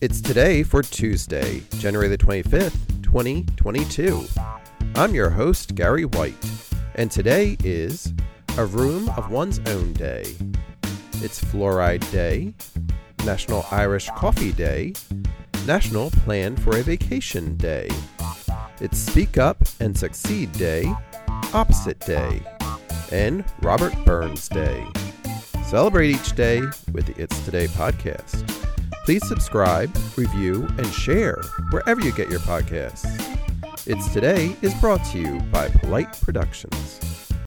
It's today for Tuesday, January the 25th, 2022. I'm your host, Gary White, and today is A Room of One's Own Day. It's Fluoride Day, National Irish Coffee Day, National Plan for a Vacation Day. It's Speak Up and Succeed Day, Opposite Day, and Robert Burns Day. Celebrate each day with the It's Today podcast. Please subscribe, review, and share wherever you get your podcasts. It's Today is brought to you by Polite Productions.